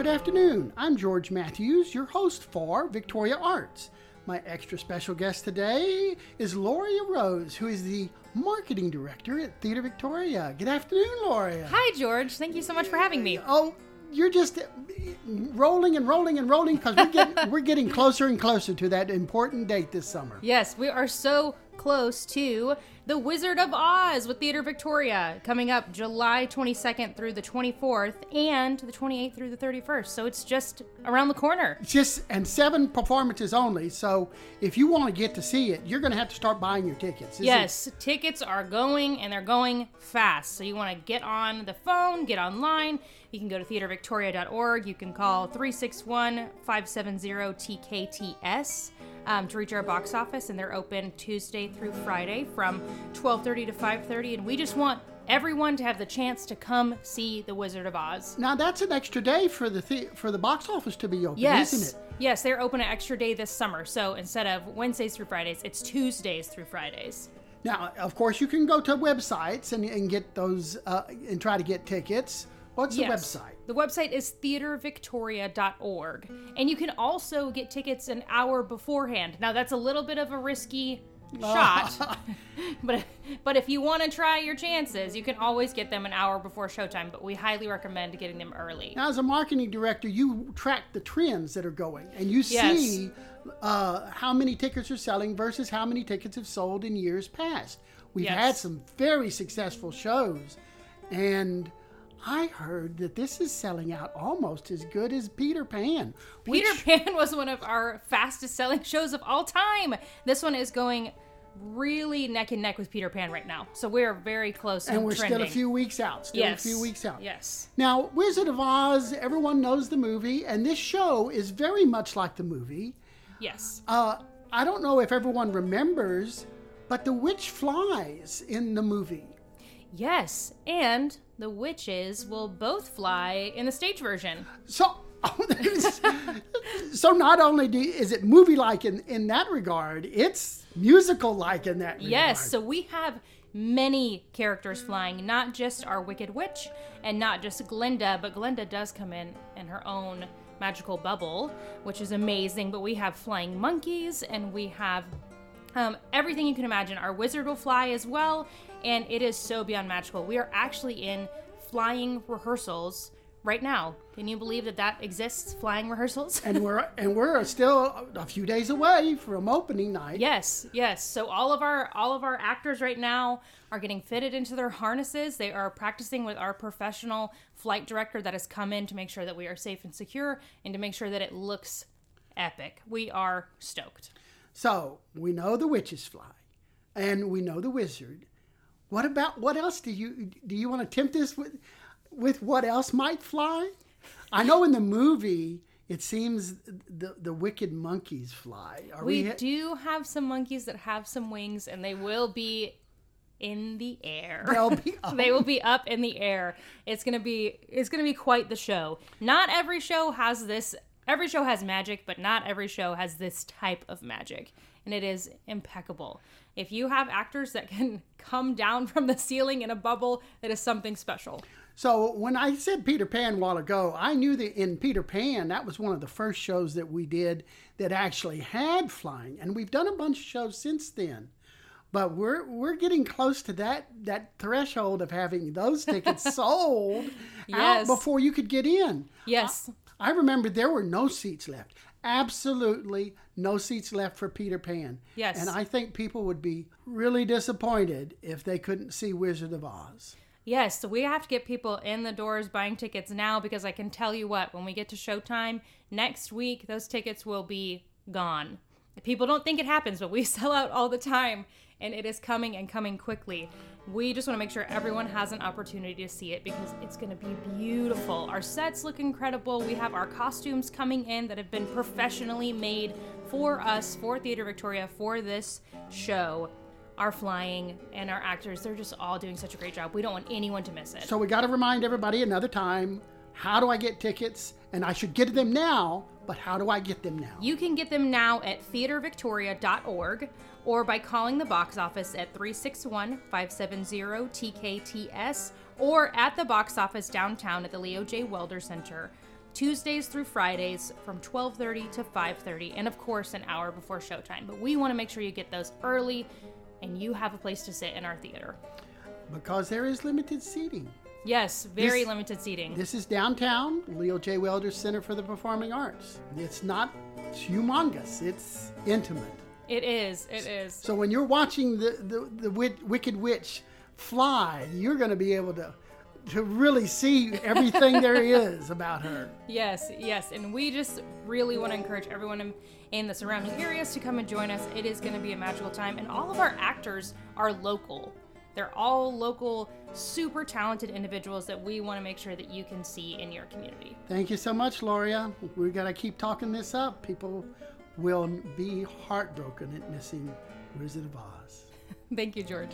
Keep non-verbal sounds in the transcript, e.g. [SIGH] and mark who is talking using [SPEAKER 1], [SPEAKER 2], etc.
[SPEAKER 1] Good afternoon. I'm George Matthews, your host for Victoria Arts. My extra special guest today is Loria Rose, who is the marketing director at Theater Victoria. Good afternoon, Loria.
[SPEAKER 2] Hi, George. Thank you so much for having me.
[SPEAKER 1] Oh, you're just rolling and rolling and rolling because we're getting [LAUGHS] we're getting closer and closer to that important date this summer.
[SPEAKER 2] Yes, we are so close to The Wizard of Oz with Theater Victoria coming up July 22nd through the 24th and the 28th through the 31st. So it's just around the corner.
[SPEAKER 1] Just and seven performances only. So if you want to get to see it, you're going to have to start buying your tickets.
[SPEAKER 2] Yes, tickets are going and they're going fast. So you want to get on the phone, get online. You can go to theatervictoria.org. You can call 361 570 TKTS um, to reach our box office, and they're open Tuesday through Friday from 12:30 to 5:30. And we just want everyone to have the chance to come see The Wizard of Oz.
[SPEAKER 1] now that's an extra day for the, the for the box office to be open,
[SPEAKER 2] Yes.
[SPEAKER 1] isn't it?
[SPEAKER 2] Yes, they're open an extra day this summer. So instead of Wednesdays through Fridays, it's Tuesdays through Fridays.
[SPEAKER 1] Now, of course, you can go to websites and, and get those uh, and try to get tickets. What's the website?
[SPEAKER 2] The website is theatervictoria.org. And you can also get tickets an hour beforehand. Now, that's a little bit of a risky [LAUGHS] shot. [LAUGHS] but but if you want to try your chances, you can always get them an hour before showtime, but we highly recommend getting them early.
[SPEAKER 1] Now, as a marketing director, you track the trends that are going, and you
[SPEAKER 2] Yes.
[SPEAKER 1] see uh, how many tickets are selling versus how many tickets have sold in years past. We've
[SPEAKER 2] Yes.
[SPEAKER 1] had some very successful shows, and I heard that this is selling out almost as good as Peter Pan.
[SPEAKER 2] Peter Pan [LAUGHS] was one of our fastest selling shows of all time. This one is going really neck and neck with Peter Pan right now. So we're very close
[SPEAKER 1] and we're
[SPEAKER 2] trending.
[SPEAKER 1] still a few weeks out. Still
[SPEAKER 2] yes.
[SPEAKER 1] a few weeks out.
[SPEAKER 2] Yes.
[SPEAKER 1] Now, Wizard of Oz, everyone knows the movie, and this show is very much like the movie.
[SPEAKER 2] Yes.
[SPEAKER 1] Uh, I don't know if everyone remembers, but the witch flies in the movie.
[SPEAKER 2] Yes, and the witches will both fly in the stage version.
[SPEAKER 1] So, [LAUGHS] so not only do, is it movie-like in, in that regard, it's musical-like in that regard.
[SPEAKER 2] Yes, so we have many characters flying, not just our Wicked Witch and not just Glinda, but Glinda does come in in her own magical bubble, which is amazing. But we have flying monkeys and we have um, everything you can imagine. Our wizard will fly as well, and it is so beyond magical. We are actually in flying rehearsals right now. Can you believe that that exists? Flying rehearsals?
[SPEAKER 1] and we're and we're still a few days away from opening night.
[SPEAKER 2] Yes, yes. So all of our all of our actors right now are getting fitted into their harnesses. They are practicing with our professional flight director that has come in to make sure that we are safe and secure and to make sure that it looks epic. We are stoked.
[SPEAKER 1] So we know the witches fly, and we know the wizard. What about what else do you do? You want to tempt us with with what else might fly? I know in the movie it seems the the wicked monkeys fly. Are
[SPEAKER 2] We
[SPEAKER 1] we?
[SPEAKER 2] do have some monkeys that have some wings and they will be in the air.
[SPEAKER 1] They'll be up. [LAUGHS]
[SPEAKER 2] they will be up in the air. It's gonna be it's gonna be quite the show. Not every show has this. Every show has magic, but not every show has this type of magic, and it is impeccable. If you have actors that can [LAUGHS] come down from the ceiling in a bubble, it is something special.
[SPEAKER 1] So when I said Peter Pan a while ago, I knew that in Peter Pan that was one of the first shows that we did that actually had flying, and we've done a bunch of shows since then. But we're we're getting close to that that threshold of having those tickets [LAUGHS] sold out before you could get in.
[SPEAKER 2] Yes,
[SPEAKER 1] I remember there were no seats left. Absolutely no seats left for Peter Pan.
[SPEAKER 2] Yes.
[SPEAKER 1] And I think people would be really disappointed if they couldn't see Wizard of Oz.
[SPEAKER 2] Yes, so we have to get people in the doors buying tickets now because I can tell you what, when we get to showtime next week, those tickets will be gone. People don't think it happens, but we [LAUGHS] sell out all the time and it is coming and coming quickly. We just want to make sure everyone has an opportunity to see it because it's going to be beautiful. Our sets look incredible. We have our costumes coming in that have been professionally made for us, for Theater Victoria, for this show. Our flying and our actors, they're just all doing such a great job. We don't want anyone to miss it.
[SPEAKER 1] So we got to remind everybody another time how do I get tickets? And I should get them now, but how do I get them now?
[SPEAKER 2] You can get them now at theatervictoria.org or by calling the box office at 361 570 TKTS or at the box office downtown at the Leo J. Welder Center. Tuesdays through Fridays from 12:30 to 5:30 and of course an hour before showtime. But we want to make sure you get those early and you have a place to sit in our theater.
[SPEAKER 1] Because there is limited seating.
[SPEAKER 2] Yes, very
[SPEAKER 1] This-
[SPEAKER 2] limited seating.
[SPEAKER 1] This is downtown, Leo J. Welder Center for the Performing Arts. It's not humongous, it's intimate.
[SPEAKER 2] it is. It is.
[SPEAKER 1] So when you're watching the, the, the Wit- Wicked Witch fly, you're going to be able to, to really see everything there [LAUGHS] is about her.
[SPEAKER 2] Yes, yes. And we just really want to encourage everyone in, in the surrounding areas to come and join us. It is going to be a magical time. And all of our actors are local. They're all local, super talented individuals that we want to make sure that you can see in your community.
[SPEAKER 1] Thank you so much, Loria. We're going to keep talking this up. People will be heartbroken at missing Wizard of Oz. [LAUGHS]
[SPEAKER 2] Thank you, George.